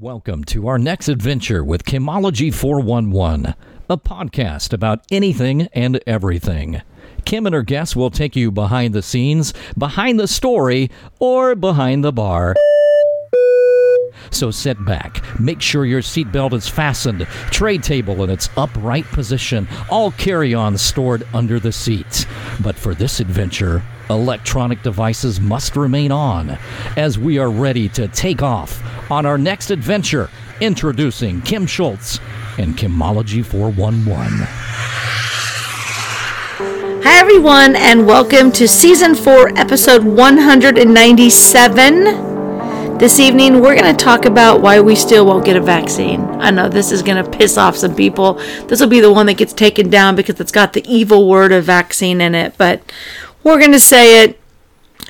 Welcome to our next adventure with Kimology 411, a podcast about anything and everything. Kim and her guests will take you behind the scenes, behind the story, or behind the bar. So sit back, make sure your seatbelt is fastened, tray table in its upright position, all carry ons stored under the seats. But for this adventure, electronic devices must remain on as we are ready to take off on our next adventure. Introducing Kim Schultz and Kimology 411. Hi, everyone, and welcome to season four, episode 197. This evening, we're going to talk about why we still won't get a vaccine. I know this is going to piss off some people. This will be the one that gets taken down because it's got the evil word of vaccine in it, but we're going to say it.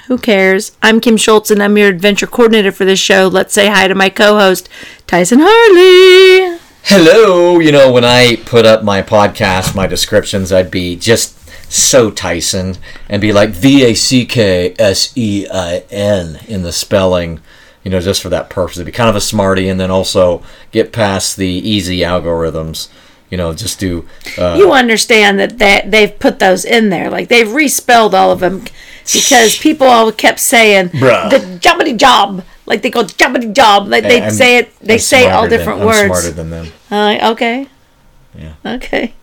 Who cares? I'm Kim Schultz, and I'm your adventure coordinator for this show. Let's say hi to my co host, Tyson Harley. Hello. You know, when I put up my podcast, my descriptions, I'd be just so Tyson and be like V A C K S E I N in the spelling, you know, just for that purpose. To be kind of a smarty and then also get past the easy algorithms. You know, just do. Uh, you understand that they, they've put those in there. Like, they've respelled all of them because people all kept saying Bruh. the jubbity job. Like, they go jubbity job. Like, they say it, they I'm say all smarter than- different I'm words. smarter than them. Uh, okay. Yeah. Okay.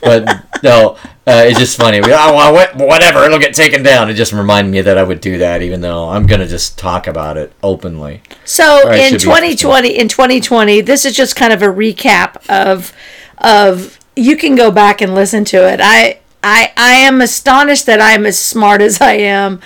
But no, uh, it's just funny. We, oh, whatever, it'll get taken down. It just reminded me that I would do that, even though I'm gonna just talk about it openly. So Right, in 2020, in 2020, this is just kind of a recap of of you can go back and listen to it. I I I am astonished that I'm as smart as I am.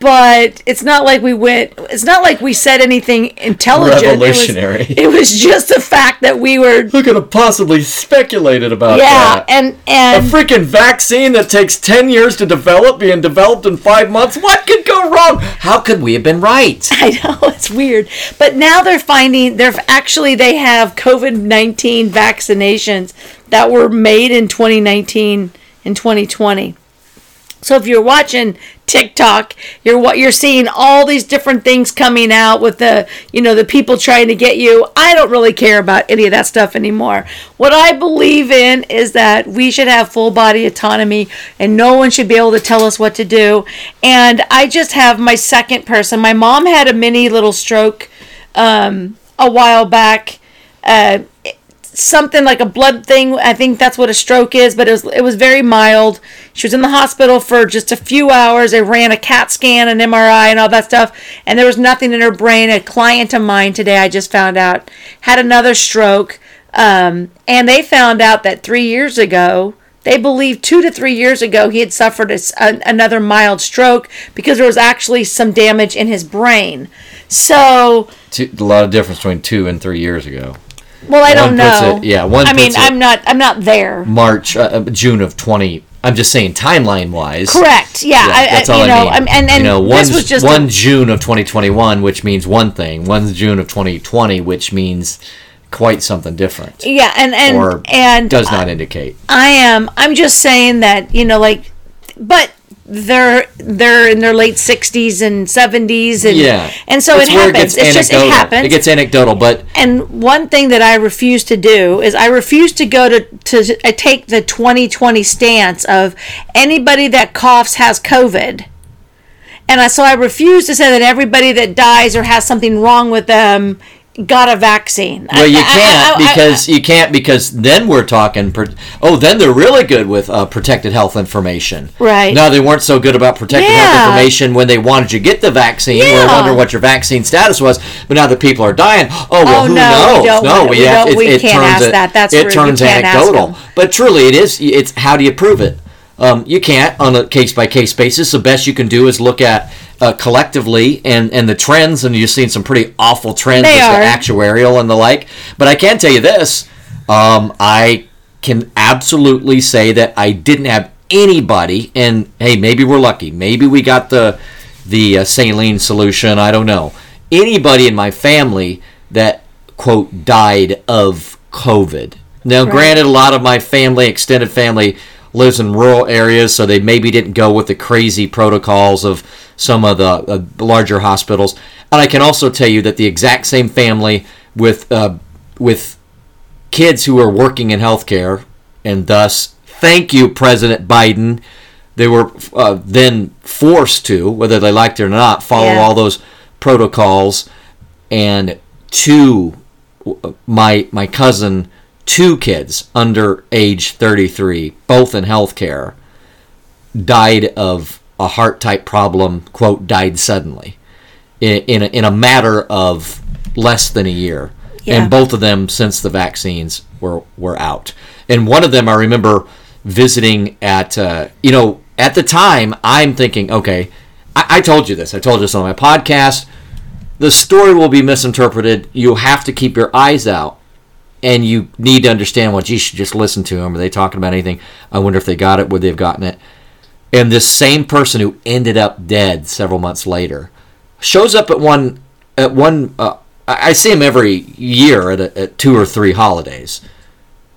But it's not like we went. It's not like we said anything intelligent. It was- Revolutionary. It was, just the fact that we were. Who could have possibly speculated about Yeah, that? and A freaking vaccine that takes 10 years to develop being developed in five months? What could go wrong? How could we have been right? I know it's weird, but now they're finding they're actually they have COVID nineteen vaccinations that were made in twenty nineteen and twenty twenty. So if you're watching TikTok, you're what you're seeing all these different things coming out with the you know the people trying to get you. I don't really care about any of that stuff anymore. What I believe in is that we should have full body autonomy and no one should be able to tell us what to do. And I just have my second person. My mom had a mini little stroke um, a while back. Uh, something like a blood thing. I think that's what a stroke is, but it was it was very mild. She was in the hospital for just a few hours. They ran a CAT scan, an MRI, and all that stuff, and there was nothing in her brain. A client of mine today, I just found out, had another stroke, um, and they found out that three years ago. They believe two to three years ago he had suffered a an another mild stroke because there was actually some damage in his brain. So, a lot of difference between two and three years ago. Well, I don't know. it- yeah, one I mean, I'm not. I'm not there. March, uh, uh, June of 20. I'm just saying timeline wise. Correct. Yeah. Yeah, I, that's I, all you I know, mean. I'm- and and you know, this one, was just one June of 2021, which means one thing. One June of 2020, which means quite something different, yeah, and and or and does not indicate. I am. I'm just saying that you know, like, but they're they're in their late 60s and 70s, and Yeah, and so It's it happens. gets it's just it happens. It gets anecdotal, but and one thing that I refuse to do is I refuse to go to to I take the 2020 stance of anybody that coughs has COVID. And I, so I refuse to say that everybody that dies or has something wrong with them got a vaccine. Well, you I- I- can't I- I- because you can't because then we're talking. Oh, then they're really good with uh, protected health information. Right. No, they weren't so good about protected Yeah. health information when they wanted you to get the vaccine. We Yeah. were wondering what your vaccine status was, but now that people are dying, oh well, Oh, who no, we knows? no, we have- don't- we can't ask it, that. That's it rude. Turns anecdotal. But truly, it is. It's how do you prove it? Um, you can't on a case by case basis. The best you can do is look at uh, collectively and, and the trends, and you've seen some pretty awful trends They with are. the actuarial and the like. But I can tell you this: um, I can absolutely say that I didn't have anybody, and hey, maybe we're lucky. Maybe we got the the uh, saline solution. I don't know. Anybody in my family that quote died of COVID. Now, granted, a lot of my family, extended family, lives in rural areas, so they maybe didn't go with the crazy protocols of some of the uh, larger hospitals. And I can also tell you that the exact same family with uh, with kids who are working in healthcare, and thus, thank you, President Biden. They were uh, then forced to, whether they liked it or not, follow Yeah. all those protocols. And two, my my cousin, two kids under age 33, both in healthcare, died of a heart type problem. Quote, died suddenly, in in a, in a matter of less than a year, Yeah. and both of them since the vaccines were were out. And one of them, I remember visiting at uh, you know at the time I'm thinking, okay, I, I told you this. I told you this on my podcast. The story will be misinterpreted. You have to keep your eyes out and you need to understand what you should just listen to them. Are they talking about anything? I wonder if they got it. Would they have gotten it? And this same person who ended up dead several months later shows up at one at one. Uh, I I see him every year at, a, at two or three holidays,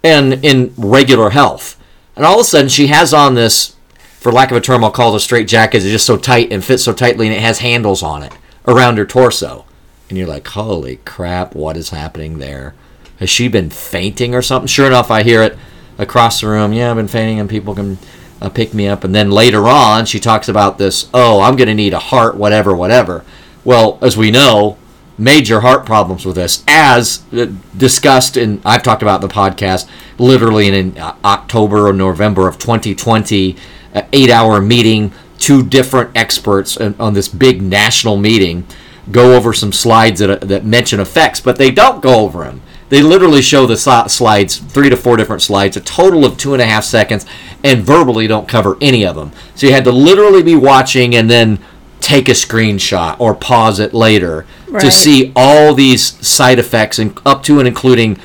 and in regular health. And all of a sudden, she has on this, for lack of a term, I'll call it a straight jacket. It's just so tight and fits so tightly, and it has handles on it around her torso. And you're like, holy crap, what is happening there? Has she been fainting or something? Sure enough, I hear it across the room. Yeah, I've been fainting, and people can uh, pick me up. And then later on, she talks about this. Oh, I'm going to need a heart, whatever, whatever. Well, as we know, major heart problems with this, as uh, discussed in I've talked about the podcast, literally in, uh, October or November of 2020, an eight-hour meeting, two different experts on, this big national meeting go over some slides that, that mention effects, but they don't go over them. They literally show the slides, three to four different slides, a total of two and a half seconds, and verbally don't cover any of them. So you had to literally be watching and then take a screenshot or pause it later to see all these side effects, and up to and including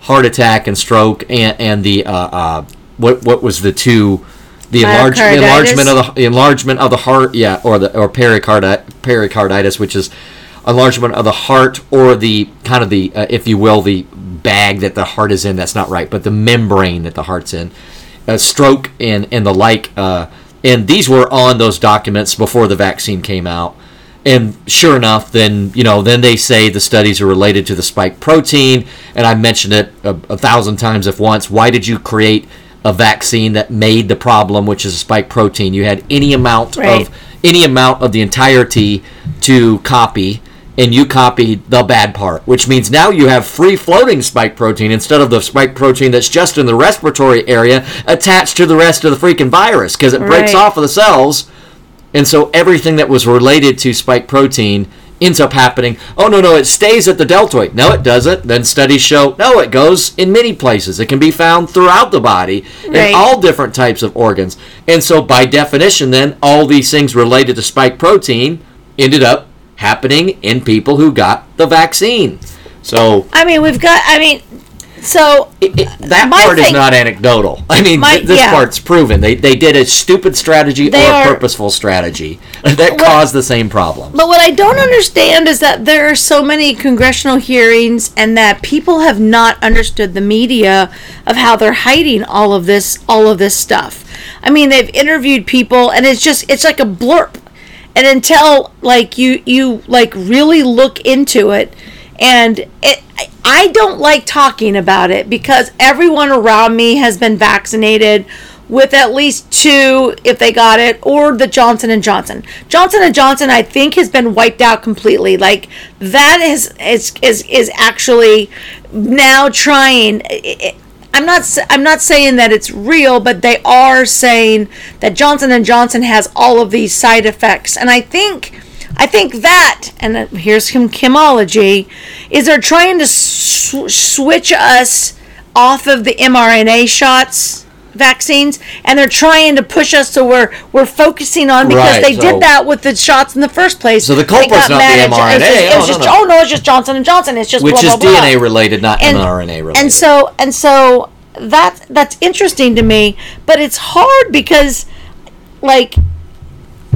heart attack and stroke, and, and the uh, uh, what what was the two the enlarge, enlargement of the the enlargement of the heart, yeah, or the or pericardi- pericarditis, which is enlargement of the heart, or the kind of the, uh, if you will, the bag that the heart is in. That's not right, but the membrane that the heart's in. Uh, stroke and and the like. Uh, and these were on those documents before the vaccine came out. And sure enough, then you know, then they say the studies are related to the spike protein. And I mentioned it a, a thousand times, if once. Why did you create a vaccine that made the problem, which is a spike protein? You had any amount Right. of any amount of the entirety to copy, and you copied the bad part, which means now you have free floating spike protein instead of the spike protein that's just in the respiratory area attached to the rest of the freaking virus because it breaks off of the cells. And so everything that was related to spike protein ends up happening. Oh, no, no, it stays at the deltoid. No, it doesn't. Then studies show, no, it goes in many places. It can be found throughout the body Right. in all different types of organs. And so, by definition, then, all these things related to spike protein ended up happening in people who got the vaccine. So, I mean, we've got. I mean, so it, it, that part is not anecdotal. I mean, My- th- this yeah. part's proven. They, they did a stupid strategy They or a are- purposeful strategy that caused the same problem. But what I don't understand is that there are so many congressional hearings and that people have not understood the media of how they're hiding all of this all of this stuff. I mean, they've interviewed people and it's just it's like a blurb. And until like you you like really look into it and it I- don't like talking about it because everyone around me has been vaccinated with at least two if they got it or the Johnson and Johnson. Johnson and Johnson I think has been wiped out completely. Like that is is is, is actually now trying i- i- I'm not I'm not saying that it's real, but they are saying that Johnson and Johnson has all of these side effects. And I think I think that, and uh, here's some Kimology, is they're trying to sw- switch us off of the mRNA shots vaccines and they're trying to push us so we're we're focusing on because Right, they so- did that with the shots in the first place. So the culprit's not the at- it was mRNA. just- It was Oh, just, no, no. oh no, it's just Johnson and Johnson. It's just Which blah, is blah, blah. DNA related, not And- mRNA related. And so and so that that's interesting to me, but it's hard because like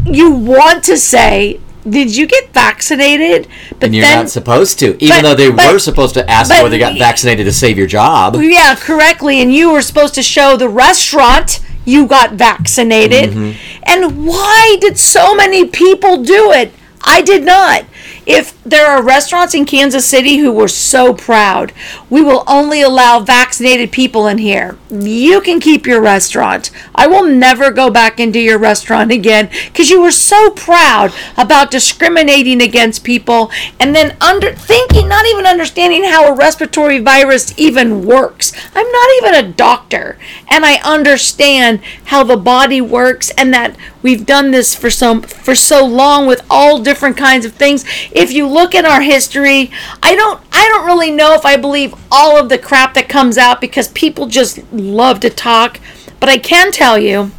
you want to say, did you get vaccinated? But and you're then not supposed to, even but- though they but- were supposed to ask but- whether they got vaccinated to save your job. yeah, correctly, and you were supposed to show the restaurant you got vaccinated. Mm-hmm. And why did so many people do it? I did not. If there are restaurants in Kansas City who were so proud, we will only allow vaccinated people in here. You can keep your restaurant. I will never go back into your restaurant again because you were so proud about discriminating against people and then under thinking, not even understanding how a respiratory virus even works. I'm not even a doctor, and I understand how the body works and that we've done this for so for so long with all different kinds of things if you look at our history i don't i don't really know if i believe all of the crap that comes out because people just love to talk. But i can tell you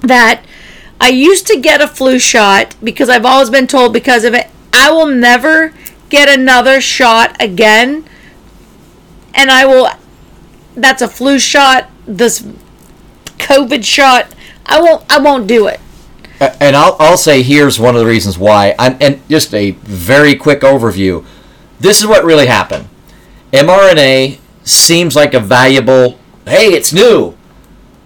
that i used to get a flu shot because i've always been told because of it i will never get another shot again. And i will that's a flu shot this covid shot i won't i won't do it and I'll, I'll say here's one of the reasons why. I'm, and just a very quick overview. This is what really happened. mRNA seems like a valuable, hey, it's new.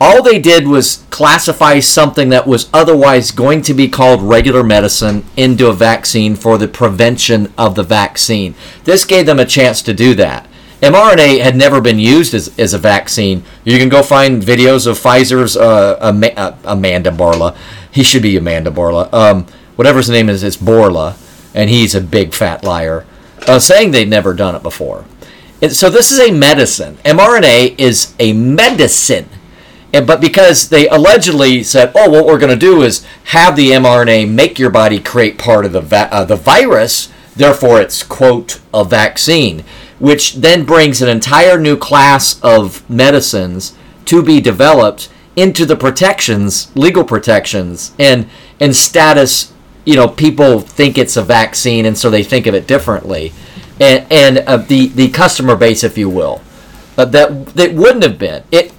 All they did was classify something that was otherwise going to be called regular medicine into a vaccine for the prevention of the vaccine. This gave them a chance to do that mRNA had never been used as, as a vaccine. You can go find videos of Pfizer's uh, uh, Amanda Bourla. He should be Amanda Bourla. Um, whatever his name is, it's Bourla, and he's a big fat liar, uh, saying they've never done it before. And so this is a medicine. mRNA is a medicine. And, but because they allegedly said, oh, what we're going to do is have the mRNA make your body create part of the, va- uh, the virus, therefore it's, quote, a vaccine which then brings an entire new class of medicines to be developed into the protections, legal protections, and and status. You know, people think it's a vaccine, and so they think of it differently, and and uh, the the customer base, if you will, uh, that that wouldn't have been it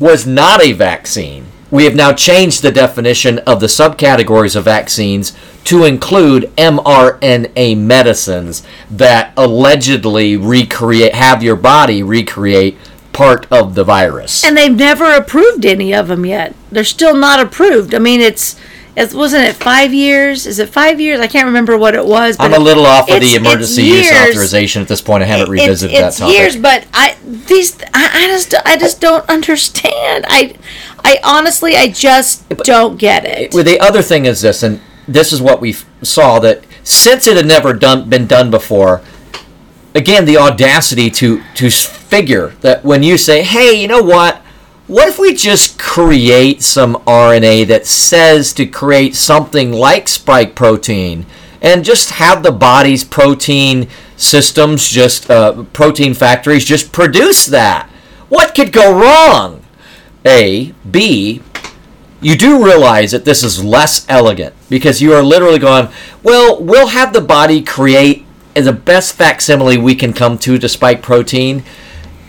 was not a vaccine. We have now changed the definition of the subcategories of vaccines to include mRNA medicines that allegedly recreate, have your body recreate part of the virus. And they've never approved any of them yet. They're still not approved. I mean, it's it wasn't it five years? Is it five years? I can't remember what it was. I'm a little off of the emergency use authorization at this point. I haven't revisited it's, it's that topic. years, but I these I, I just I just don't understand. I I honestly I just don't get it. Well, the other thing is this, and this is what we saw that since it had never done been done before. Again, the audacity to to figure that when you say, "Hey, you know what? What if we just create some RNA that says to create something like spike protein and just have the body's protein systems, just uh, protein factories, just produce that? What could go wrong? A. B you do realize that this is less elegant because you are literally going, well, we'll have the body create the best facsimile we can come to to spike protein.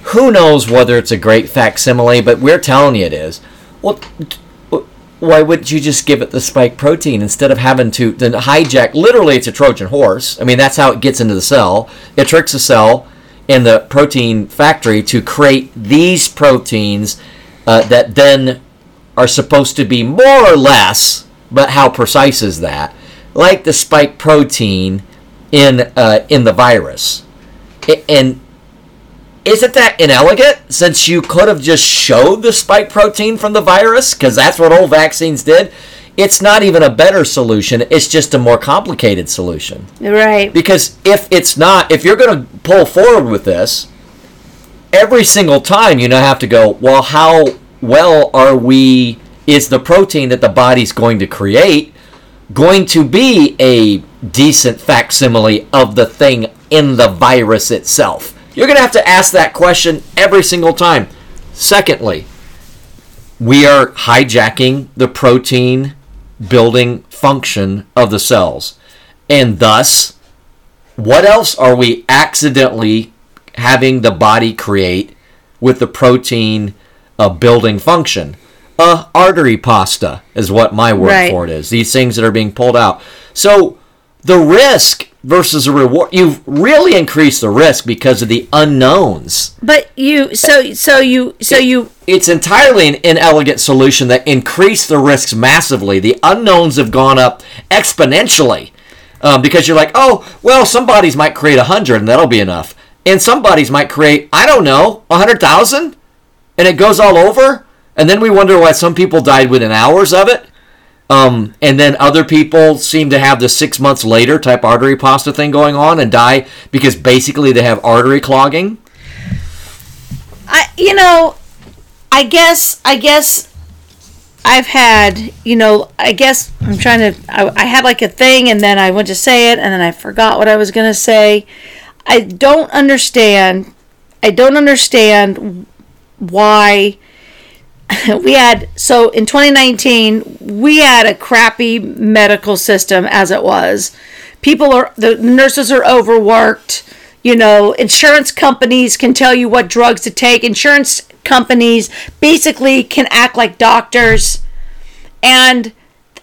Who knows whether it's a great facsimile, but we're telling you it is. Well, why wouldn't you just give it the spike protein instead of having to then hijack? Literally, it's a Trojan horse. I mean, that's how it gets into the cell. It tricks the cell in the protein factory to create these proteins uh, that then are supposed to be more or less, but how precise is that? Like the spike protein in uh, in the virus, and isn't that inelegant? Since you could have just showed the spike protein from the virus, because that's what old vaccines did. It's not even a better solution. It's just a more complicated solution. Right. Because if it's not, if you're going to pull forward with this, every single time you now have to go, well, how well are we is the protein that the body's going to create going to be a decent facsimile of the thing in the virus itself? You're going to have to ask that question every single time. Secondly, we are hijacking the protein building function of the cells. And thus, what else are we accidentally having the body create with the protein a building function. A artery pasta is what my word right. for it is. These things that are being pulled out. So the risk versus the reward you've really increased the risk because of the unknowns but you so so you so it, you it's entirely an inelegant solution that increased the risks massively the unknowns have gone up exponentially um, because you're like, oh, well, some bodies might create a hundred, and that'll be enough, and some bodies might create, I don't know, 100,000 and it goes all over, and then we wonder why some people died within hours of it. Um, and then other people seem to have the six months later type artery pasta thing going on and die because basically they have artery clogging. I you know, I guess I guess I've had you know I guess I'm trying to I, I had like a thing and then I went to say it and then I forgot what I was gonna say. I don't understand. I don't understand why we had so in 2019 we had a crappy medical system as it was. People are the nurses are overworked you know insurance companies can tell you what drugs to take. Insurance companies basically can act like doctors. And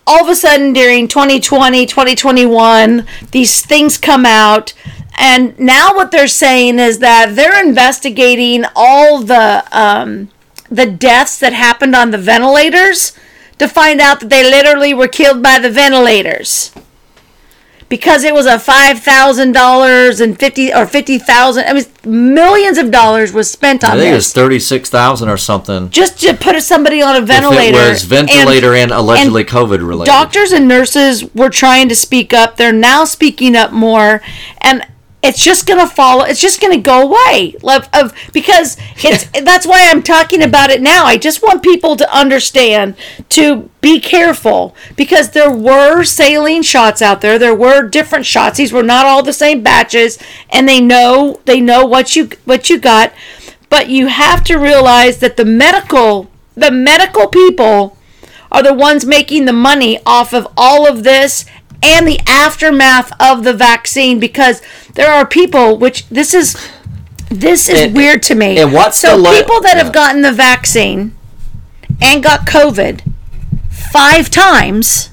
all of a sudden during 2020 2021 these things come out and now what they're saying is that they're investigating all the um, the deaths that happened on the ventilators to find out that they literally were killed by the ventilators because it was a five thousand dollars and fifty or fifty thousand. I mean, millions of dollars was spent on I think it was thirty six thousand or something. just to put somebody on a ventilator. If it was ventilator and, allegedly COVID related. Doctors and nurses were trying to speak up. They're now speaking up more, and it's just gonna follow. It's just gonna go away. Of, of because it's that's why I'm talking about it now. I just want people to understand to be careful because there were saline shots out there. There were different shots. These were not all the same batches, and they know they know what you what you got. But you have to realize that the medical the medical people are the ones making the money off of all of this and the aftermath of the vaccine because there are people which this is this is And- weird to me. and what's so le- people that have gotten the vaccine and got COVID five times,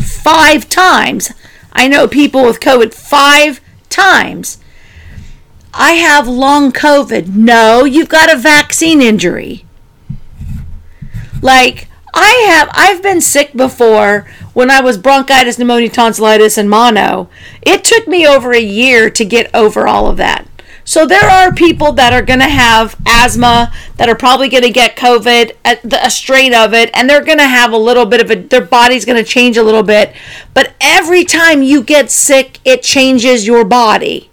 five times. I know people with COVID five times. I have long COVID. No, you've got a vaccine injury. Like I have I've been sick before when I was bronchitis, pneumonia, tonsillitis and mono. It took me over a year to get over all of that. So there are people that are going to have asthma that are probably going to get COVID, a, a strain of it, and they're going to have a little bit of a, their body's going to change a little bit. But every time you get sick, it changes your body.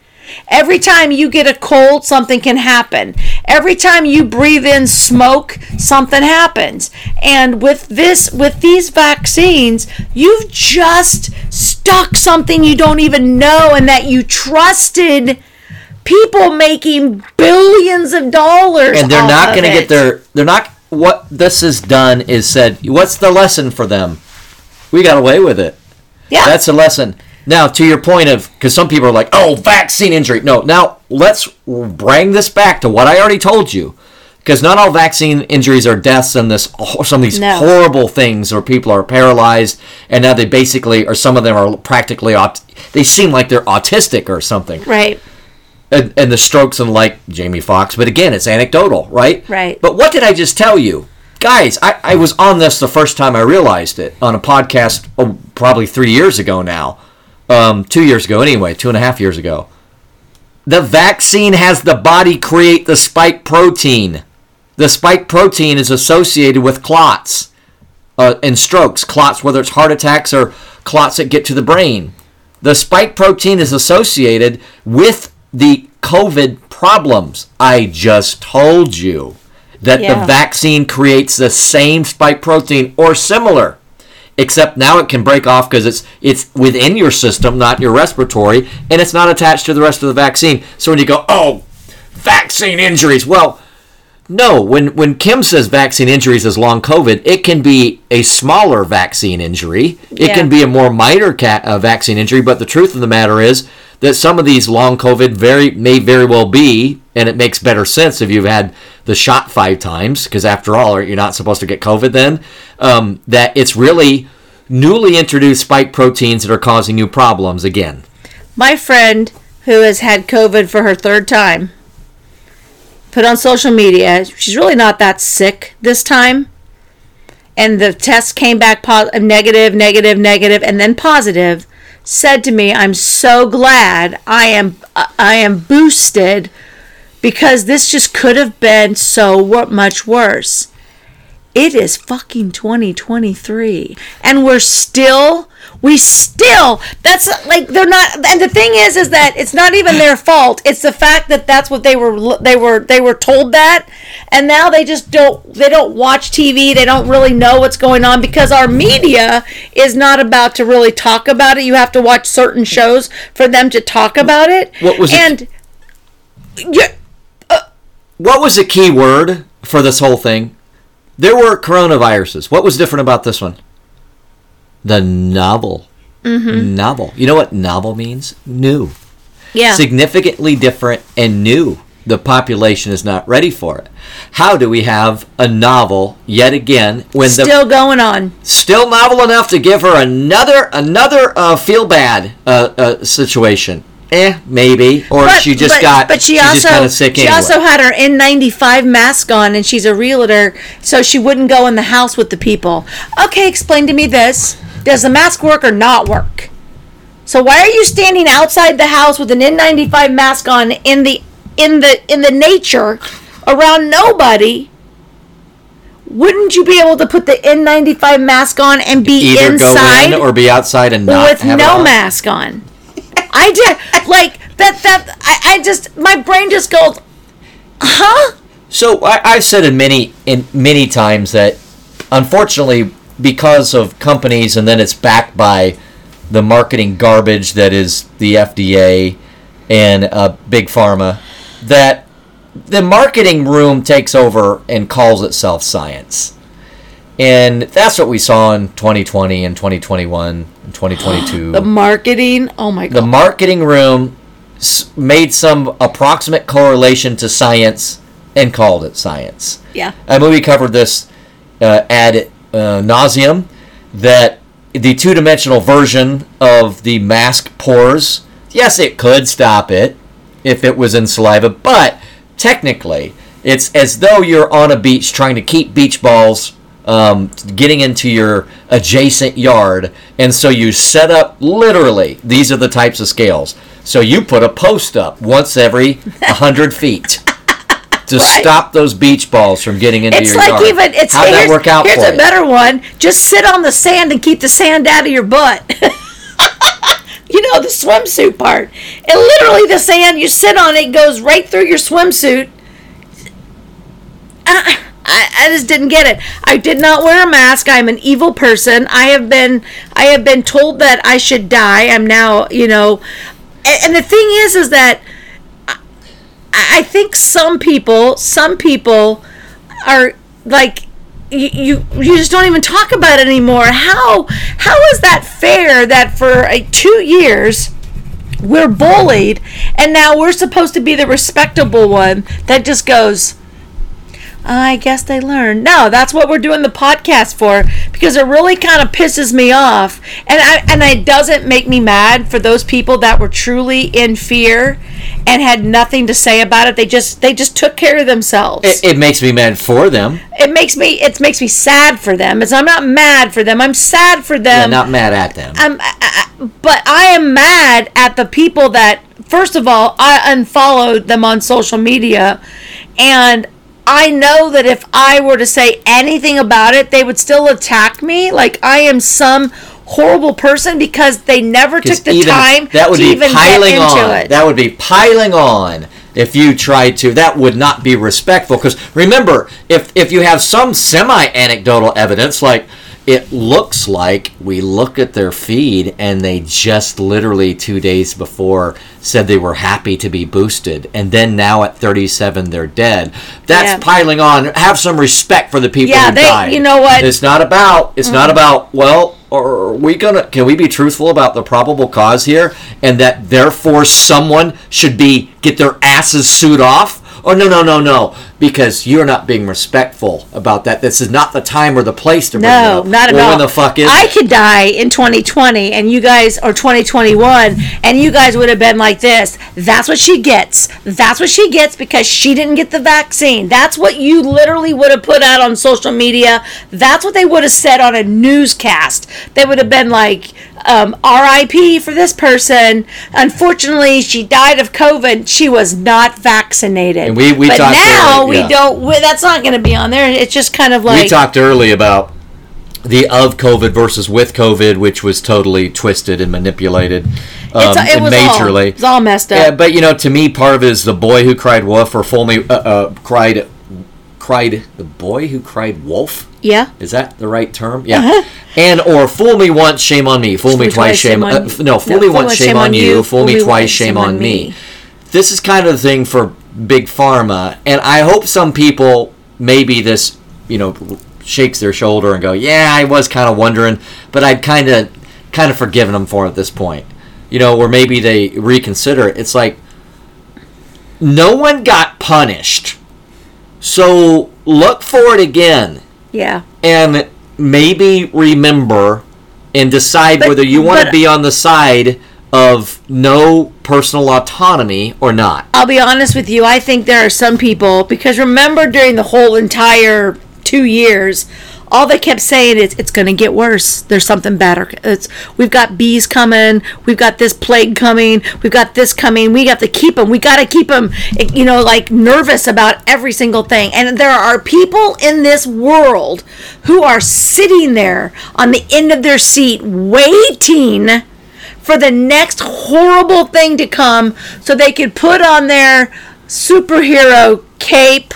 Every time you get a cold, something can happen. Every time you breathe in smoke, something happens. And with this, with these vaccines, you've just stuck something you don't even know and that you trusted people making billions of dollars. and they're not going to get their. They're not. What this has done is said. What's the lesson for them? We got away with it. Yeah. That's a lesson. Now, to your point of, because some people are like, oh, vaccine injury. No, now let's bring this back to what I already told you. Because not all vaccine injuries are deaths and this some of these No. horrible things where people are paralyzed and now they basically, or some of them are practically, aut- they seem like they're autistic or something right. and, and the strokes and like Jamie Foxx, but again, it's anecdotal, right? Right. But what did I just tell you? Guys, I, I was on this the first time I realized it on a podcast oh, probably three years ago now. Um, two years ago, anyway, two and a half years ago. The vaccine has the body create the spike protein. The spike protein is associated with clots uh, and strokes, clots, whether it's heart attacks or clots that get to the brain. The spike protein is associated with the COVID problems. I just told you that Yeah. the vaccine creates the same spike protein or similar, except now it can break off because it's it's within your system, not your respiratory, and it's not attached to the rest of the vaccine. So when you go, oh, vaccine injuries, well, no, when when Kim says vaccine injuries is long COVID, it can be a smaller vaccine injury. It Yeah. can be a more minor ca- uh, vaccine injury. But the truth of the matter is that some of these long COVID very may very well be, and it makes better sense if you've had the shot five times, because after all, you're not supposed to get COVID then. Um, that it's really newly introduced spike proteins that are causing new problems again. My friend who has had COVID for her third time put on social media. She's really not that sick this time. And the test came back negative, negative, negative, and then positive. said to me, "I'm so glad I am I am boosted because this just could have been so much worse." It is fucking 2023 and we're still we still that's like they're not and the thing is is that it's not even their fault it's the fact that that's what they were they were they were told that and now they just don't they don't watch TV they don't really know what's going on because our media is not about to really talk about it you have to watch certain shows for them to talk about it What was and yeah, uh, What was the key word for this whole thing? There were coronaviruses. What was different about this one? The novel. Mm-hmm. Novel. You know what novel means? New. yeah Significantly different and new. The population is not ready for it. How do we have a novel yet again when the still going on still novel enough to give her another another uh, feel bad uh, uh, situation? Eh, maybe. Or she just got. But she she's also just kind of sick she anyway. also had her N95 mask on, and she's a realtor, so she wouldn't go in the house with the people. Okay, explain to me this: Does the mask work or not work? So why are you standing outside the house with an N95 mask on in the in the in the nature around nobody? Wouldn't you be able to put the N95 mask on and be Either inside go in or be outside and not with have it no on. mask on. I did like that. That I, I just my brain just goes, huh? So I, I've said in many in many times that unfortunately because of companies and then it's backed by the marketing garbage that is the FDA and uh, big pharma that the marketing room takes over and calls itself science. And that's what we saw in 2020 and 2021 and 2022 The marketing. Oh my god. the marketing room made some approximate correlation to science and called it science. Yeah. I mean, we covered this uh, ad uh, nauseum that the two dimensional version of the mask pores, yes, it could stop it if it was in saliva, but technically, it's as though you're on a beach trying to keep beach balls um, getting into your adjacent yard, and so you set up literally these are the types of scales. So you put a post up once every 100 feet to Right. stop those beach balls from getting into It's your like yard. even it's How'd that work out here's a you? better one. Just sit on the sand and keep the sand out of your butt. you know the swimsuit part. And literally the sand you sit on it goes right through your swimsuit. I, I, I just didn't get it. I did not wear a mask. I'm an evil person. I have been I have been told that I should die. I'm now, you know, and, and the thing is is that I think some people, some people are like you, you just don't even talk about it anymore. How how is that fair that for uh, 2 years we're bullied and now we're supposed to be the respectable one that just goes I guess they learned. No, that's what we're doing the podcast for because it really kind of pisses me off, and I and it doesn't make me mad for those people that were truly in fear and had nothing to say about it. They just they just took care of themselves. It, it makes me mad for them. it makes me it makes me sad for them. It's I'm not mad for them. I'm sad for them. I'm not mad at them. I'm, I, I, but I am mad at the people that, first of all, I unfollowed them on social media, and I know that if I were to say anything about it, they would still attack me. Like I am some horrible person because they never took the even- time that would to be even piling get into on. it. That would be piling on if you tried to. That would not be respectful. Because remember, if if you have some semi anecdotal evidence, like it looks like we look at their feed and they just literally two days before said they were happy to be boosted, and then now at 37 they're dead. That's Yeah. piling on. Have some respect for the people Yeah, who they- died. you know what? It's not about. It's not mm-hmm. about. Well, are we gonna? Can we be truthful about the probable cause here, and that therefore someone should be get their asses sued off? Or no, no, no, no. Because you're not being respectful about that. This is not the time or the place to bring it No, not at well, all. When the fuck is I it? could die in 2020, and you guys, or 2021, and you guys would have been like this. That's what she gets. That's what she gets because she didn't get the vaccine. That's what you literally would have put out on social media. That's what they would have said on a newscast. They would have been like, um, "R.I.P. for this person. Unfortunately, she died of COVID. She was not vaccinated." And we- we but talked now we yeah. don't. We, that's not going to be on there. It's just kind of like we talked early about the of COVID versus with COVID, which was totally twisted and manipulated um, it's, it was all, majorly. it's all messed up. Yeah, but you know, to me, part of it is the boy who cried wolf, or fool me, uh, uh, cried, cried the boy who cried wolf. yeah. Is that the right term? Yeah. And or fool me once, shame on me. Fool me twice, shame. on uh, you. no, fool me once, shame on you. Fool me twice, shame on me. This is kind of the thing for big pharma, and I hope some people maybe this, you know, shakes their shoulder and go, "Yeah, I was kind of wondering," but I'd kind of, kind of forgiven them for it at this point. You know, or maybe they reconsider it. It's like no one got punished, so look for it again Yeah. and maybe remember and decide But- whether you want to be on the side of no personal autonomy or not. I'll be honest with you. I think there are some people because remember during the whole entire two years, all they kept saying is it's going to get worse. There's something better. It's we've got bees coming. We've got this plague coming. We've got this coming. We have to keep them. We got to keep them, you know, like nervous about every single thing. And there are people in this world who are sitting there on the end of their seat waiting for the next horrible thing to come so they could put on their superhero cape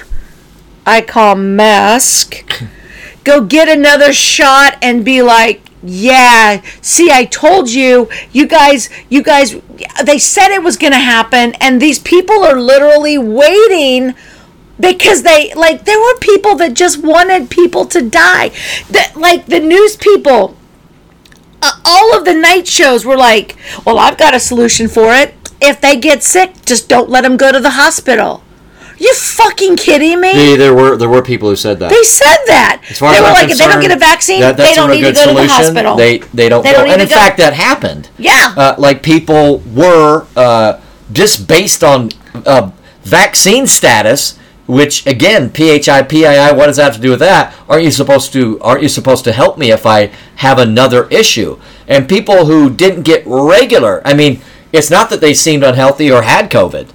I call mask go get another shot and be like yeah see I told you you guys you guys they said it was going to happen and these people are literally waiting because they like there were people that just wanted people to die. That like the news people uh, all of the night shows were like, well, I've got a solution for it. If they get sick, just don't let them go to the hospital. you fucking kidding me? Yeah, there were there were people who said that. They said that. As far they as were I'm like, if they don't get a vaccine, that- they don't need to go to the hospital. They they don't. They don't and in go- fact, that happened. Yeah. Uh, like people were uh, just based on uh, vaccine status. Which again, PHI, PII, what does that have to do with that? Aren't you supposed to? Aren't you supposed to help me if I have another issue? And people who didn't get regular, I mean, it's not that they seemed unhealthy or had COVID.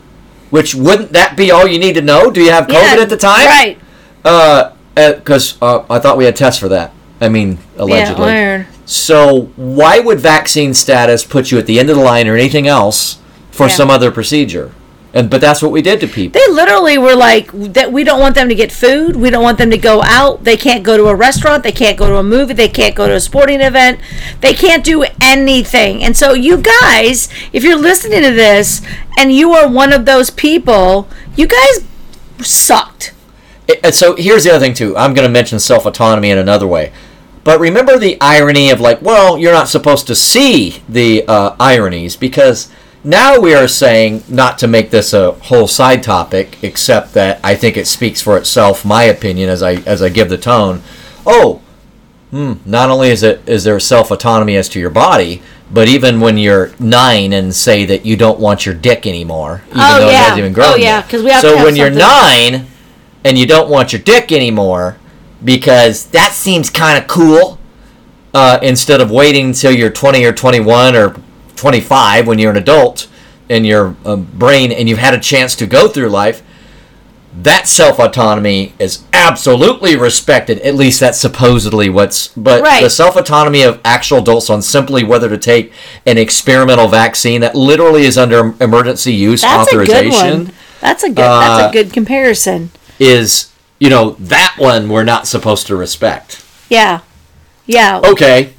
Which wouldn't that be all you need to know? Do you have COVID Yeah, at the time? Right. because uh, I thought we had tests for that. I mean, allegedly. Yeah. So why would vaccine status put you at the end of the line or anything else for Yeah. some other procedure? And but that's what we did to people. They literally were like that. We don't want them to get food. We don't want them to go out. They can't go to a restaurant. They can't go to a movie. They can't go to a sporting event. They can't do anything. And so, you guys, if you're listening to this and you are one of those people, you guys sucked. And so here's the other thing too. I'm going to mention self autonomy in another way. But remember the irony of like, well, you're not supposed to see the uh, ironies because now we are saying not to make this a whole side topic, except that I think it speaks for itself. My opinion, as I as I give the tone. Oh, hmm, not only is it is there self autonomy as to your body, but even when you're nine and say that you don't want your dick anymore, even Oh, though it hasn't even grown Oh, yeah, yet. 'cause we have so have when you're nine and you don't want your dick anymore because that seems kind of cool uh, instead of waiting until you're 20 or 21 or 25 when you're an adult in your um, brain and you've had a chance to go through life that self autonomy is absolutely respected at least that's supposedly what's but Right. the self autonomy of actual adults on simply whether to take an experimental vaccine that literally is under emergency use That's a good authorization one. That's a good. that's Uh, a good comparison. is you know that one we're not supposed to respect Yeah. Yeah. okay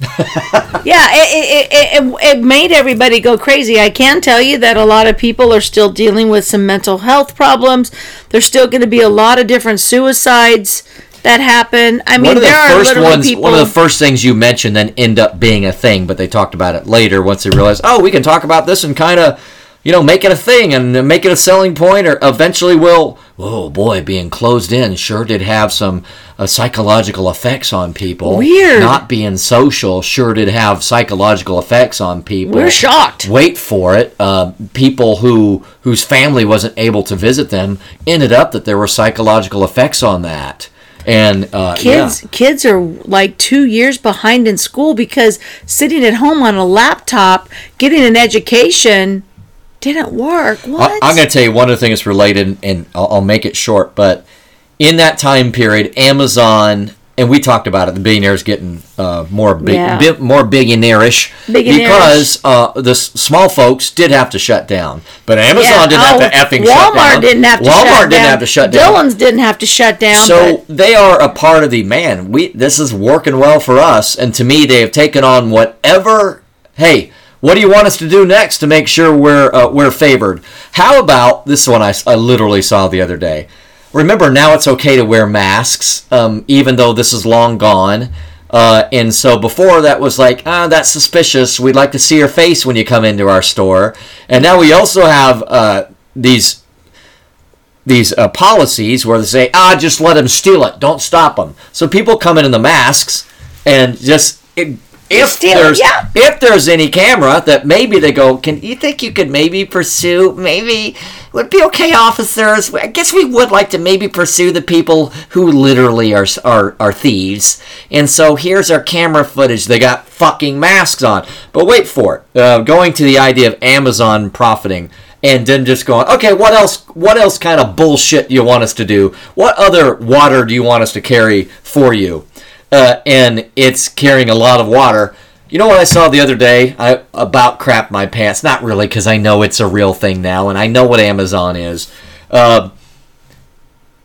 Yeah, it, it, it, it, made everybody go crazy. I can tell you that a lot of people are still dealing with some mental health problems. There's still going to be a lot of different suicides that happen. I mean, one of the there are first literally ones people. one of the first things you mentioned then end up being a thing but they talked about it later once they realized oh we can talk about this and kind of you know, make it a thing and make it a selling point, or eventually will. Oh boy, being closed in sure did have some uh, psychological effects on people. Weird. Not being social sure did have psychological effects on people. We're shocked. Wait for it. Uh, people who whose family wasn't able to visit them ended up that there were psychological effects on that. And uh, kids yeah. kids are like two years behind in school because sitting at home on a laptop getting an education didn't work what I, I'm going to tell you one of the things related, and I'll, I'll make it short. But in that time period, Amazon and we talked about it. The billionaires getting uh, more big, Yeah. bit more billionaire-ish because uh, the s- small folks did have to shut down, but Amazon Yeah, didn't oh, have to effing shut down. Walmart didn't have to Walmart shut didn't down. have to shut down. Dillon's didn't have to shut down So but they are a part of the man. We this is working well for us, and to me, they have taken on whatever. Hey, what do you want us to do next to make sure we're uh, we're favored? How about this one? I, I literally saw the other day. Remember now it's okay to wear masks, um, even though this is long gone. Uh, and so before that was like, ah, that's suspicious. We'd like to see your face when you come into our store. And now we also have uh, these these uh, policies where they say, ah, just let them steal it, don't stop them. So people come in in the masks and just it, if steal it, there's yeah. if there's any camera that maybe they go, can you think you could maybe pursue maybe would be okay, officers? I guess we would like to maybe pursue the people who literally are are are thieves. And so here's our camera footage. They got fucking masks on. But wait for it. Uh, going to the idea of Amazon profiting and then just going, okay, what else? What else kind of bullshit do you want us to do? What other water do you want us to carry for you? Uh, and it's carrying a lot of water. You know what I saw the other day? I about crap my pants. Not really, because I know it's a real thing now, and I know what Amazon is. Uh,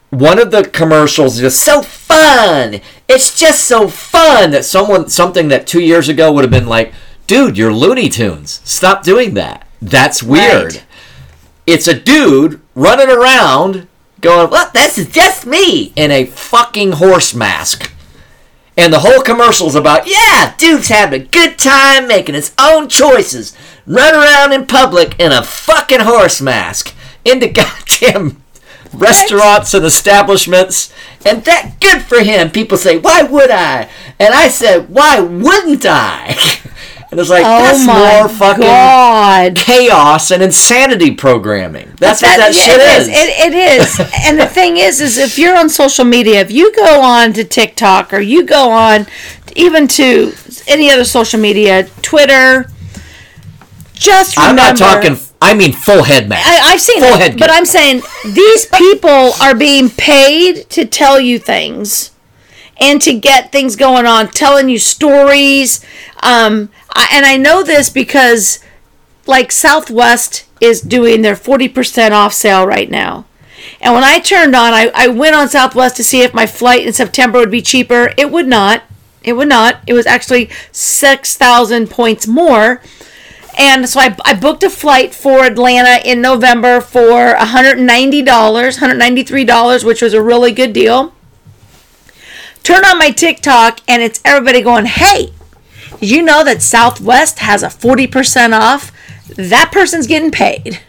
one of the commercials is just so fun. It's just so fun that someone something that two years ago would have been like, dude, you're Looney Tunes. Stop doing that. That's weird. Right. It's a dude running around going, "Well, this is just me" in a fucking horse mask. And the whole commercial's about, yeah, dude's having a good time making his own choices. Run around in public in a fucking horse mask into goddamn restaurants and establishments. And that good for him. People say, why would I? And I said, why wouldn't I? And it's like, oh that's my more fucking god chaos and insanity programming. That's what that shit it is. It, it is. and the thing is, is if you're on social media, if you go on to TikTok or you go on even to any other social media, Twitter, just I'm not talking, I mean full head mask. I, I've seen full it, head but. I'm saying these people are being paid to tell you things and to get things going on, telling you stories. Um, I, and I know this because, like, Southwest is doing their 40% off sale right now. And when I turned on, I, I went on Southwest to see if my flight in September would be cheaper. It would not. It would not. It was actually 6,000 points more. And so I, I booked a flight for Atlanta in November for $190, $193, which was a really good deal. Turn on my TikTok and it's everybody going, hey, you know that Southwest has a 40% off? That person's getting paid.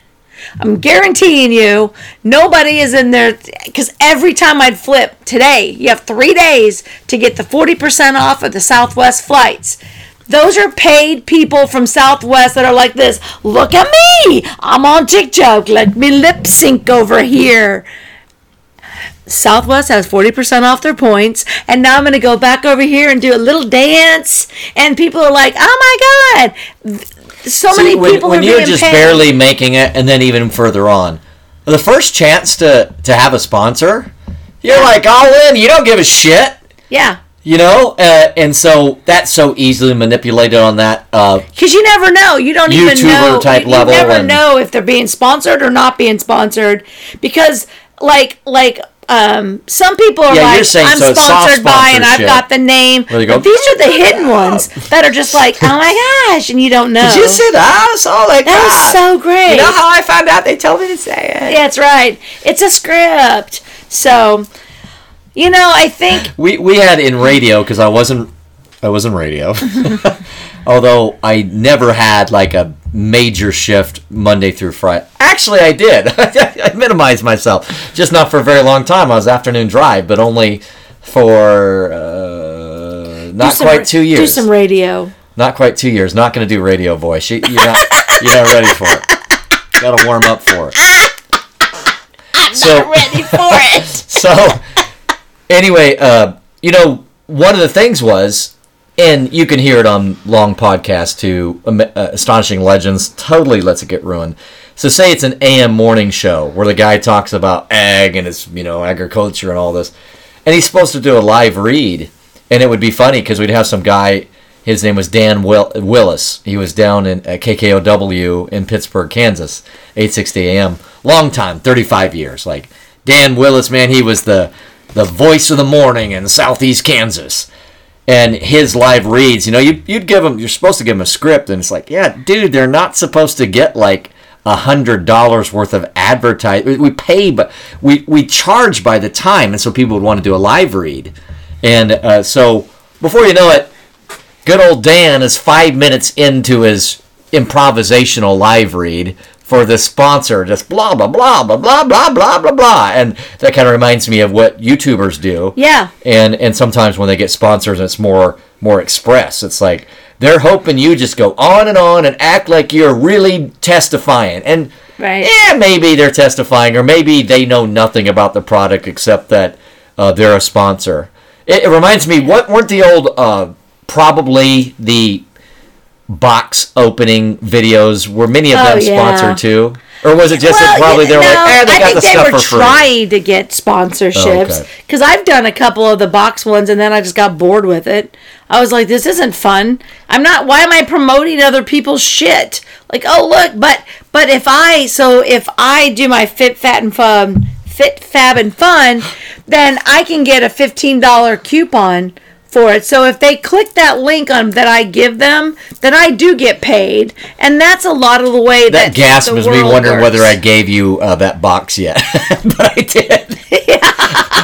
I'm guaranteeing you, nobody is in there because every time I'd flip today, you have three days to get the 40% off of the Southwest flights. Those are paid people from Southwest that are like this. Look at me. I'm on TikTok. Let me lip sync over here. Southwest has 40% off their points, and now I'm going to go back over here and do a little dance. And people are like, oh my God. So See, many when, people when are you're just paid. barely making it, and then even further on, the first chance to to have a sponsor, you're like all in. You don't give a shit, Yeah. you know. Uh, and so that's so easily manipulated on that. Uh, Because you never know. You don't even YouTuber know. type you, level You never know if they're being sponsored or not being sponsored. Because, like, like, um, some people are Yeah, like, I'm so sponsored by, and I've got the name. They go, But these are the hidden ones that are just like, oh my gosh, and you don't know. Did you see that? I saw like That was so great. You know how I found out? They told me to say it. Yeah, that's right. It's a script. So, you know, I think We we had in radio because I wasn't I was in radio. Although I never had like a major shift Monday through Friday. Actually, I did. I minimized myself, just not for a very long time. I was afternoon drive, but only for uh, not quite ra- two years. Do some radio. Not quite two years. Not going to do radio voice. You, you're not. you're not ready for it. Got to warm up for it. I'm so not Ready for it. so anyway, uh, you know, one of the things was, and you can hear it on long podcast too. uh, Astonishing Legends totally lets it get ruined. So say it's an AM morning show where the guy talks about ag and it's you know agriculture and all this, and he's supposed to do a live read, and it would be funny because we'd have some guy. His name was Dan Will- Willis. He was down in uh, KKOW in Pittsburg, Kansas, 860 AM. Long time, 35 years. Like Dan Willis, man, he was the the voice of the morning in Southeast Kansas. And his live reads, you know, you, you'd give them, you're supposed to give them a script, and it's like, yeah, dude, they're not supposed to get like a hundred dollars worth of advertise. We pay, but we we charge by the time, and so people would want to do a live read. And uh, so before you know it, good old Dan is five minutes into his improvisational live read for the sponsor, just blah blah blah blah blah blah blah blah blah, and that kind of reminds me of what YouTubers do. Yeah. And and sometimes when they get sponsors, it's more more express. It's like they're hoping you just go on and on and act like you're really testifying. And Right. yeah, maybe they're testifying, or maybe they know nothing about the product except that uh, they're a sponsor. It, it reminds me, what weren't the old uh, probably the box opening videos? Were many of Oh, them yeah. sponsored too? Or was it just that probably they were like, know, eh, they I got think the they stuff were trying to get sponsorships Oh, okay. because I've done a couple of the box ones and then I just got bored with it. I was like, this isn't fun. I'm not. Why am I promoting other people's shit? Like, oh look, but but if I so if I do my fit fat and fun fit fab and fun, then I can get a fifteen dollar coupon for it. So if they click that link on that I give them, then I do get paid, and that's a lot of the way that That gasp me wondering whether I gave you uh, that box yet, but I did.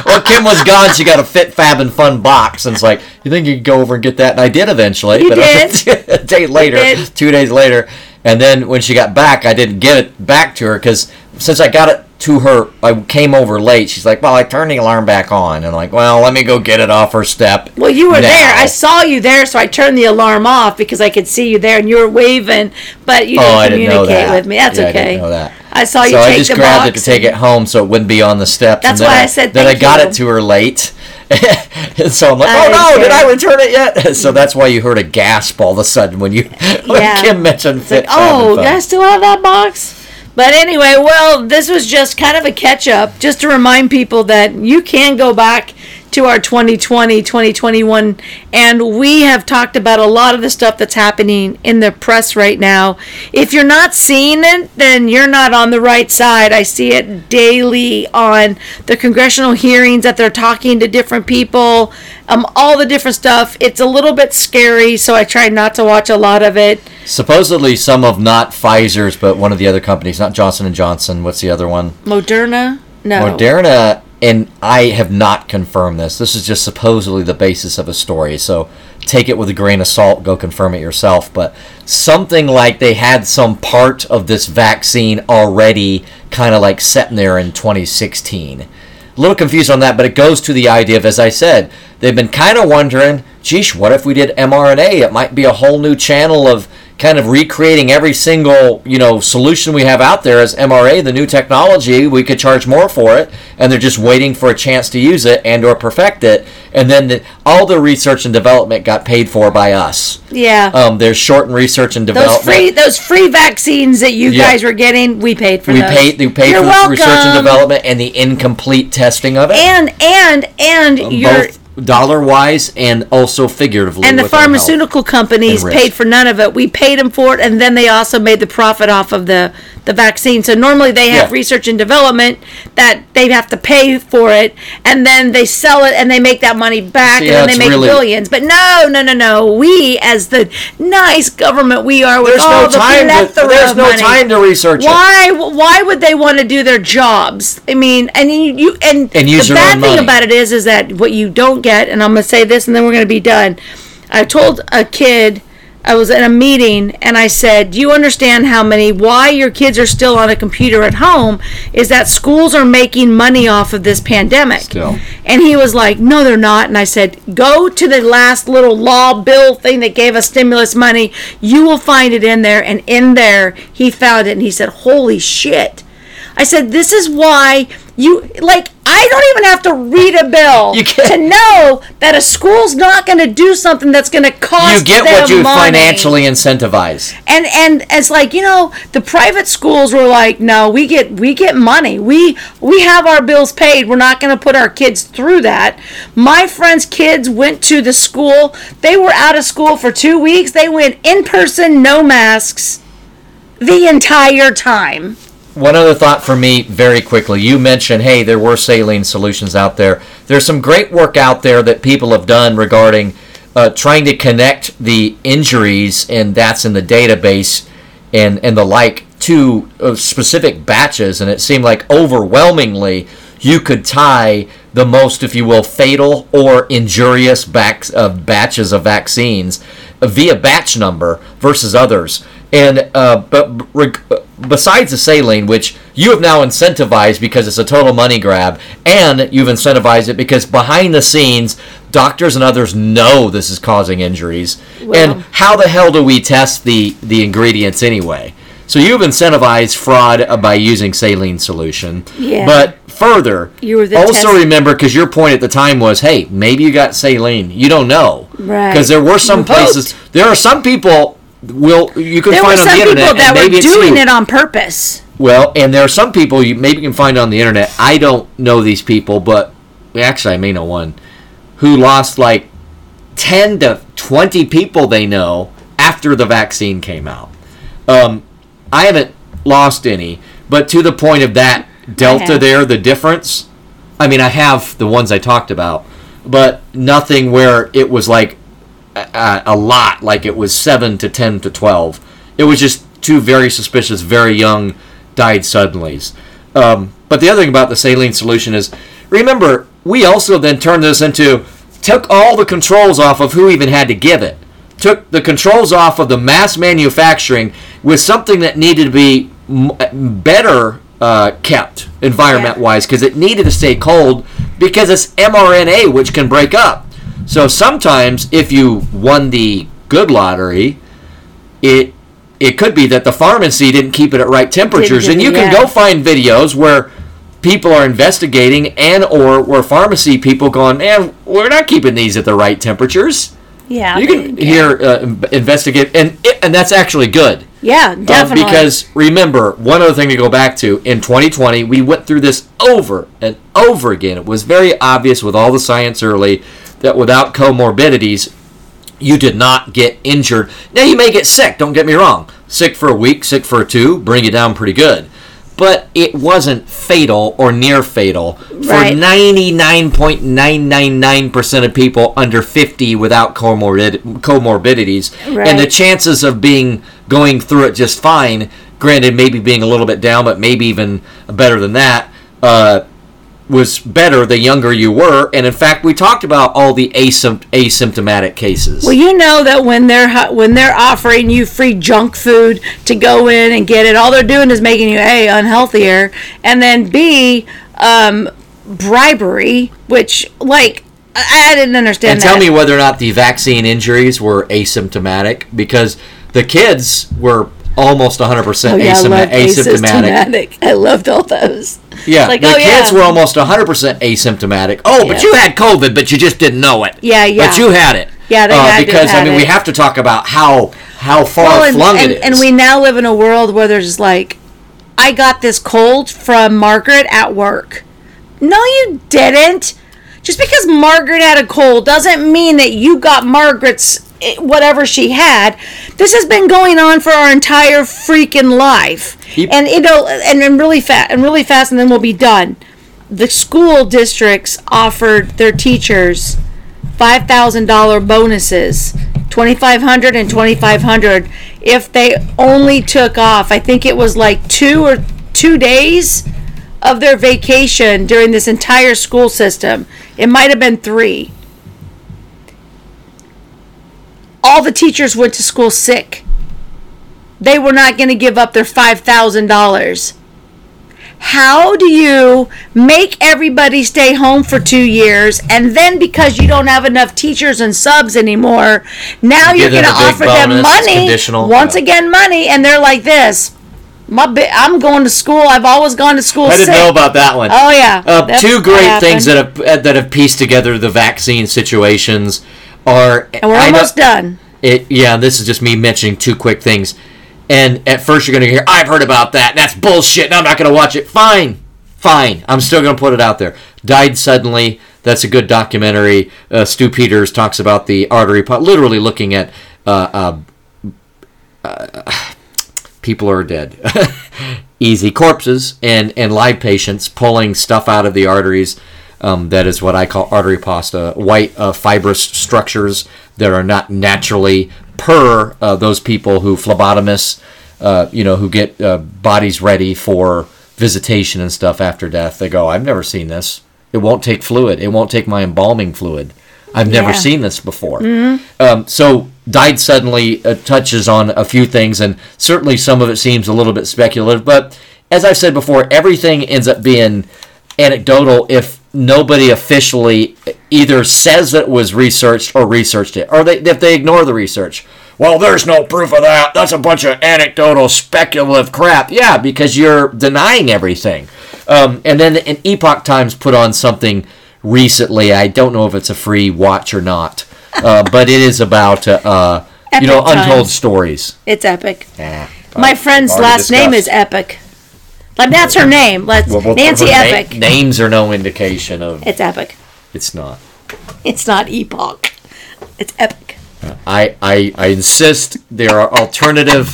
well, Kim was gone. She got a fit, fab, and fun box, and it's like, you think you could go over and get that? And I did eventually. You but did. a day later, two days later, and then when she got back, I didn't give it back to her because since I got it to her, I came over late. She's like, "Well, I turned the alarm back on," and I'm like, "Well, let me go get it off her step." Well, you were now." there. I saw you there, so I turned the alarm off because I could see you there, and you were waving, but you Oh, didn't I didn't know communicate that. with me. That's Yeah, okay. I didn't know that. I saw you so take I just the grabbed it to take it home so it wouldn't be on the steps. That's and why I said Then I got you. it to her late. and so I'm like, I oh no, didn't I return it yet? So that's why you heard a gasp all of a sudden when you when Yeah. Kim mentioned. Like, oh. I still have that box? But anyway, well, this was just kind of a catch up, just to remind people that you can go back to our 2020, 2021, and we have talked about a lot of the stuff that's happening in the press right now. If you're not seeing it, then you're not on the right side. I see it daily on the congressional hearings that they're talking to different people, um, all the different stuff. It's a little bit scary, so I try not to watch a lot of it. Supposedly some of not Pfizer's, but one of the other companies, not Johnson and Johnson. What's the other one? Moderna? No. Moderna, and I have not confirmed this. This is just supposedly the basis of a story, so take it with a grain of salt. Go confirm it yourself. But something like they had some part of this vaccine already, kind of like sitting there in 2016. A little confused on that, but it goes to the idea of, as I said, they've been kind of wondering, geesh, what if we did mRNA? It might be a whole new channel of kind of recreating every single you know solution we have out there as MRA, the new technology. We could charge more for it, and they're just waiting for a chance to use it and or perfect it. And then the, all the research and development got paid for by us. Yeah. Um, there's shortened research and those development. free those free vaccines that you Yeah. guys were getting, we paid for we those. paid. We paid You're for the welcome. research and development and the incomplete testing of it, And and and you're both dollar wise and also figuratively. and the with our health. pharmaceutical companies paid for none of it. We paid them for it, and then they also made the profit off of the the vaccine. So normally they have Yeah. research and development that they have to pay for it, and then they sell it and they make that money back, See, and then they make really- billions. But no, no, no, no. We, as the nice government we are, with There's all no the time. To, there's no money, time to research it. why why would they want to do their jobs i mean and you, you and, And the bad thing money. about it is is that what you don't get and i'm going to say this and then we're going to be done i told a kid I was in a meeting and I said, Do you understand how many, why your kids are still on a computer at home? Is that schools are making money off of this pandemic. Still. And he was like, No, they're not. And I said, Go to the last little law bill thing that gave us stimulus money. You will find it in there. And in there, he found it and he said, Holy shit. I said, This is why you like I don't even have to read a bill to know that a school's not going to do something that's going to cost You You get what you money. financially incentivize. and and it's like you know the private schools were like no we get we get money. We we have our bills paid. We're not going to put our kids through that. My friends kids went to the school. They were out of school for two weeks. They went in person no masks the entire time One other thought for me, very quickly. You mentioned, hey, there were saline solutions out there. There's some great work out there that people have done regarding uh, trying to connect the injuries, and that's in the database and, and the like, to uh, specific batches. And it seemed like overwhelmingly you could tie the most, if you will, fatal or injurious back, uh, batches of vaccines via batch number versus others. And uh, but reg- besides the saline, which you have now incentivized because it's a total money grab, and you've incentivized it because behind the scenes, doctors and others know this is causing injuries. and how the hell do we test the the ingredients anyway? So you've incentivized fraud by using saline solution. Yeah. But further, You were also test- remember because your point at the time was, hey, maybe you got saline. You don't know, Right. Because there were some You hoped. places. There are some people will you can there were find on some the people internet, that and were maybe it's doing you. it on purpose Well, and there are some people you maybe can find on the internet. I don't know these people, but actually, I may know one who lost like ten to twenty people they know after the vaccine came out. Um, I haven't lost any, but to the point of that delta there, the difference. I mean, I have the ones I talked about, but nothing where it was like a, a lot, like it was seven to ten to twelve. It was just two very suspicious, very young, died suddenly. Um, but the other thing about the saline solution is, remember, we also then turned this into took all the controls off of who even had to give it. Took the controls off of the mass manufacturing with something that needed to be m- better uh, kept environment wise because it needed to stay cold because it's mRNA which can break up. So sometimes if you won the good lottery, it it could be that the pharmacy didn't keep it at right temperatures, and you can yeah. go find videos where people are investigating and or where pharmacy people going, man, we're not keeping these at the right temperatures. yeah You can hear uh, investigate, and and that's actually good. yeah Um, definitely because remember, one other thing to go back to in 2020, we went through this over and over again. It was very obvious with all the science early that without comorbidities, you did not get injured. Now, you may get sick, don't get me wrong. Sick for a week, sick for two, bring you down pretty good. But it wasn't fatal or near fatal for Right. 99.999% of people under 50 without comorbid- comorbidities. And the chances of being going through it just fine, granted, maybe being a little bit down, but maybe even better than that, uh, was better the younger you were. And in fact, we talked about all the asympt- asymptomatic cases. Well, you know that when they're when they're offering you free junk food to go in and get it, all they're doing is making you a unhealthier, and then b um, bribery, which like I, I didn't understand. and tell me whether or not the vaccine injuries were asymptomatic because the kids were almost 100% Oh, yeah, asymptomatic. asymptomatic. I loved all those. Yeah, Like, the oh, kids yeah. were almost 100% asymptomatic. Oh, but you had COVID, but you just didn't know it. Yeah, yeah. But you had it. Yeah, they uh, had because I mean, we have to talk about how how far Well, and, flung and, it is. and we now live in a world where there's like, I got this cold from Margaret at work. No, you didn't. Just because Margaret had a cold doesn't mean that you got Margaret's whatever she had. This has been going on for our entire freaking life. Yep. And you know, and then really fast, and really fast, and then we'll be done. The school districts offered their teachers five thousand dollar bonuses, twenty five hundred and twenty five hundred if they only took off. I think it was like two or two days of their vacation during this entire school system. It might have been three. All the teachers went to school sick. They were not going to give up their $5,000. How do you make everybody stay home for two years and then because you don't have enough teachers and subs anymore, now You you're going to them a big offer them money, once yeah. again money, and they're like this. My bi- I'm going to school. I've always gone to school I didn't sick. know about that one. Oh yeah, Uh, two great things that have that have pieced together the vaccine situations are. and we're I know- almost done. It yeah, this is just me mentioning two quick things. And at first you're going to hear, I've heard about that. That's bullshit. And I'm not going to watch it. Fine. Fine. I'm still going to put it out there. Died suddenly. That's a good documentary. Uh, Stew Peters talks about the artery, literally looking at uh, uh, uh, people are dead. Easy corpses and, and live patients pulling stuff out of the arteries. Um, that is what I call artery pasta, white uh, fibrous structures that are not naturally per uh, those people who phlebotomists, uh, you know, who get uh, bodies ready for visitation and stuff after death. They go, I've never seen this. It won't take fluid. It won't take my embalming fluid. I've never Yeah. seen this before. Um, so died suddenly uh, touches on a few things, and certainly some of it seems a little bit speculative. But as I've said before, everything ends up being anecdotal if nobody officially either says that it was researched or researched it, or they, if they ignore the research. Well, there's no proof of that. That's a bunch of anecdotal, speculative crap. Yeah, because you're denying everything. Um, and then in Epoch Times put on something recently. I don't know if it's a free watch or not, uh, but it is about uh, uh, you know untold Times. stories. It's epic. Eh, My friend's last name is. Epic. Like that's her name. Let's Well, well, Nancy na- Epic. names are no indication of It's epic. it's not. It's not Epoch. It's epic. I, I, I insist there are alternative,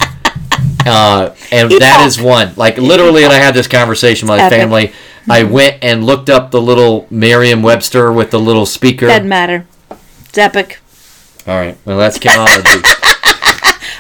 uh, and that Epoch. is one. Like literally, and I had this conversation with my Epic. family. I went and looked up the little Merriam-Webster with the little speaker. Doesn't matter. It's epic. All right, well that's Kimology.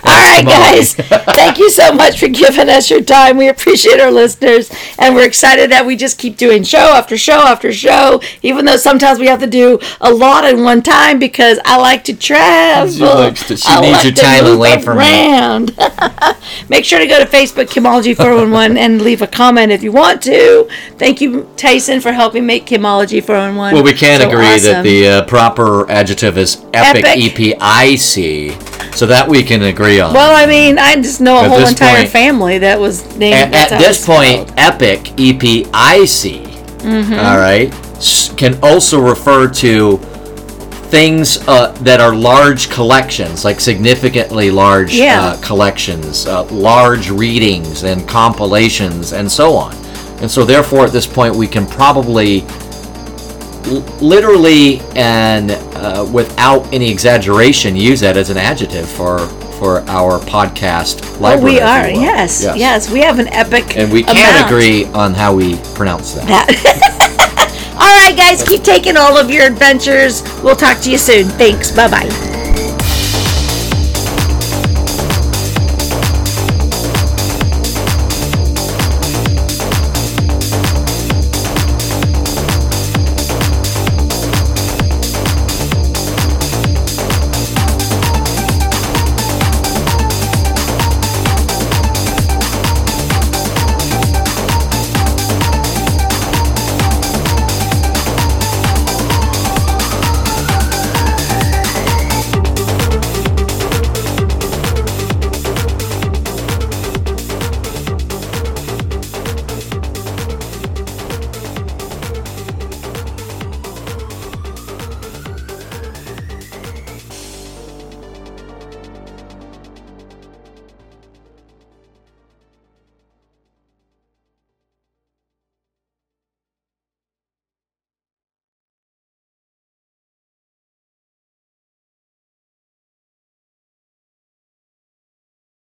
All right, guys. Thank you so much for giving us your time. We appreciate our listeners, and we're excited that we just keep doing show after show after show. Even though sometimes we have to do a lot in one time because I like to travel. She likes to- she I needs like your time away from me. around. Make sure to go to Facebook Kimology 411 and leave a comment if you want to. Thank you, Tyson, for helping make Kimology 411. Well, we can so agree that the uh, proper adjective is epic, Epic. E P I C, so that we can agree on. Well, I mean, I just know a At whole this entire point- family that was named. at, that's at how this it's point, spelled. epic E P I C, Mm-hmm. all right, s- can also refer to things uh, that are large collections, like significantly large Yeah. uh, collections, uh, large readings and compilations, and so on. And so, therefore, at this point, we can probably l- literally and uh, without any exaggeration use that as an adjective for for our podcast library. we are. will. Yes, yes. We have an epic. And we can amount. agree on how we pronounce that. All right, guys, keep taking all of your adventures. We'll talk to you soon. Thanks. Bye bye.